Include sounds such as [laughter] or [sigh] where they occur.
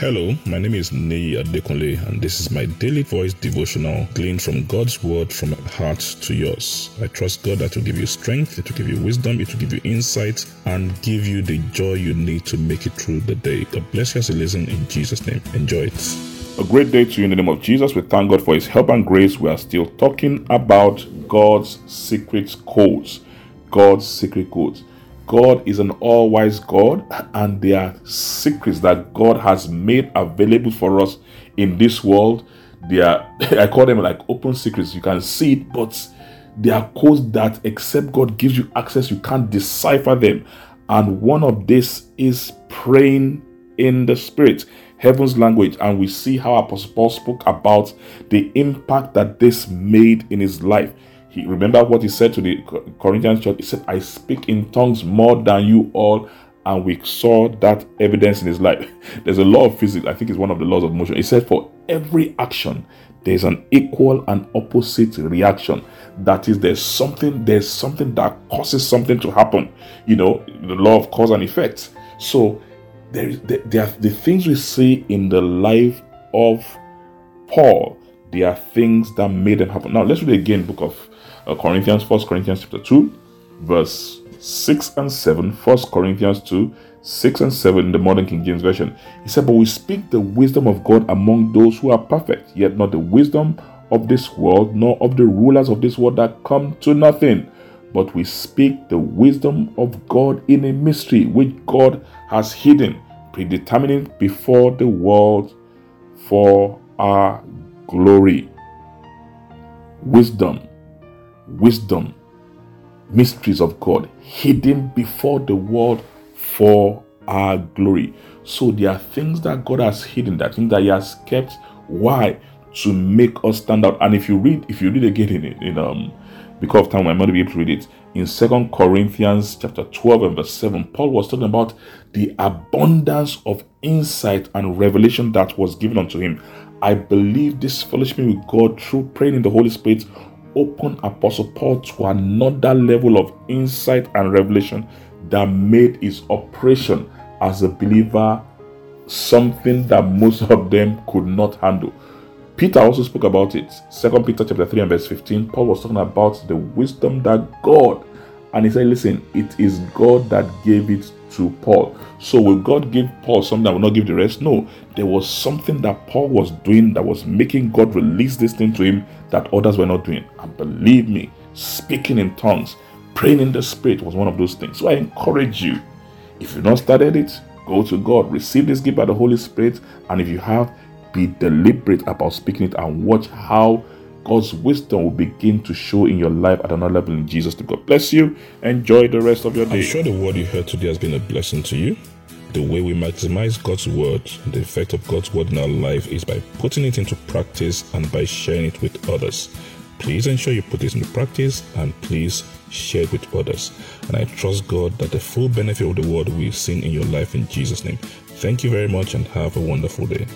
Hello, my name is Nei Adekunle, and this is my daily voice devotional gleaned from God's word from my heart to yours. I trust God that will give you strength, it will give you wisdom, it will give you insight, and give you the joy you need to make it through the day. God bless you as you listen in Jesus' name. Enjoy it. A great day to you in the name of Jesus. We thank God for His help and grace. We are still talking about God's secret codes. God's secret codes. God is an all wise God, and there are secrets that God has made available for us in this world. They are, [laughs] I call them like open secrets. You can see it, but they are codes that, except God gives you access, you can't decipher them. And one of this is praying in the spirit, heaven's language. And we see how Apostle Paul spoke about the impact that this made in his life. He remember what he said to the Corinthians church. He said, "I speak in tongues more than you all." And we saw that evidence in his life. [laughs] There's a law of physics. I think it's one of the laws of motion. He said, "For every action, there's an equal and opposite reaction. That is, there's something. There's something that causes something to happen. You know, the law of cause and effect. So there there are the things we see in the life of Paul. There are things that made them happen. Now let's read again, book of uh, Corinthians, First Corinthians chapter 2, verse 6 and 7. First Corinthians 2, 6 and 7 in the modern King James Version. He said, But we speak the wisdom of God among those who are perfect, yet not the wisdom of this world, nor of the rulers of this world that come to nothing. But we speak the wisdom of God in a mystery which God has hidden, predetermining before the world for our glory. Wisdom wisdom, mysteries of God hidden before the world for our glory. So there are things that God has hidden, that things that He has kept. Why? To make us stand out. And if you read, if you read again in, it, in um because of time, I might not be able to read it. In Second Corinthians chapter 12 and verse 7, Paul was talking about the abundance of insight and revelation that was given unto him. I believe this fellowship with God through praying in the Holy Spirit opened Apostle Paul to another level of insight and revelation that made his operation as a believer something that most of them could not handle. Peter also spoke about it. Second Peter chapter 3 and verse 15. Paul was talking about the wisdom that God, and he said, Listen, it is God that gave it to Paul. So will God give Paul something that will not give the rest? No. There was something that Paul was doing that was making God release this thing to him that others were not doing. And believe me, speaking in tongues, praying in the spirit was one of those things. So I encourage you, if you've not started it, go to God, receive this gift by the Holy Spirit, and if you have, be deliberate about speaking it and watch how God's wisdom will begin to show in your life at another level in Jesus. To God bless you. Enjoy the rest of your day. I'm sure the word you heard today has been a blessing to you. The way we maximize God's word, the effect of God's word in our life is by putting it into practice and by sharing it with others. Please ensure you put this into practice and please share it with others. And I trust God that the full benefit of the word will be seen in your life in Jesus' name. Thank you very much and have a wonderful day.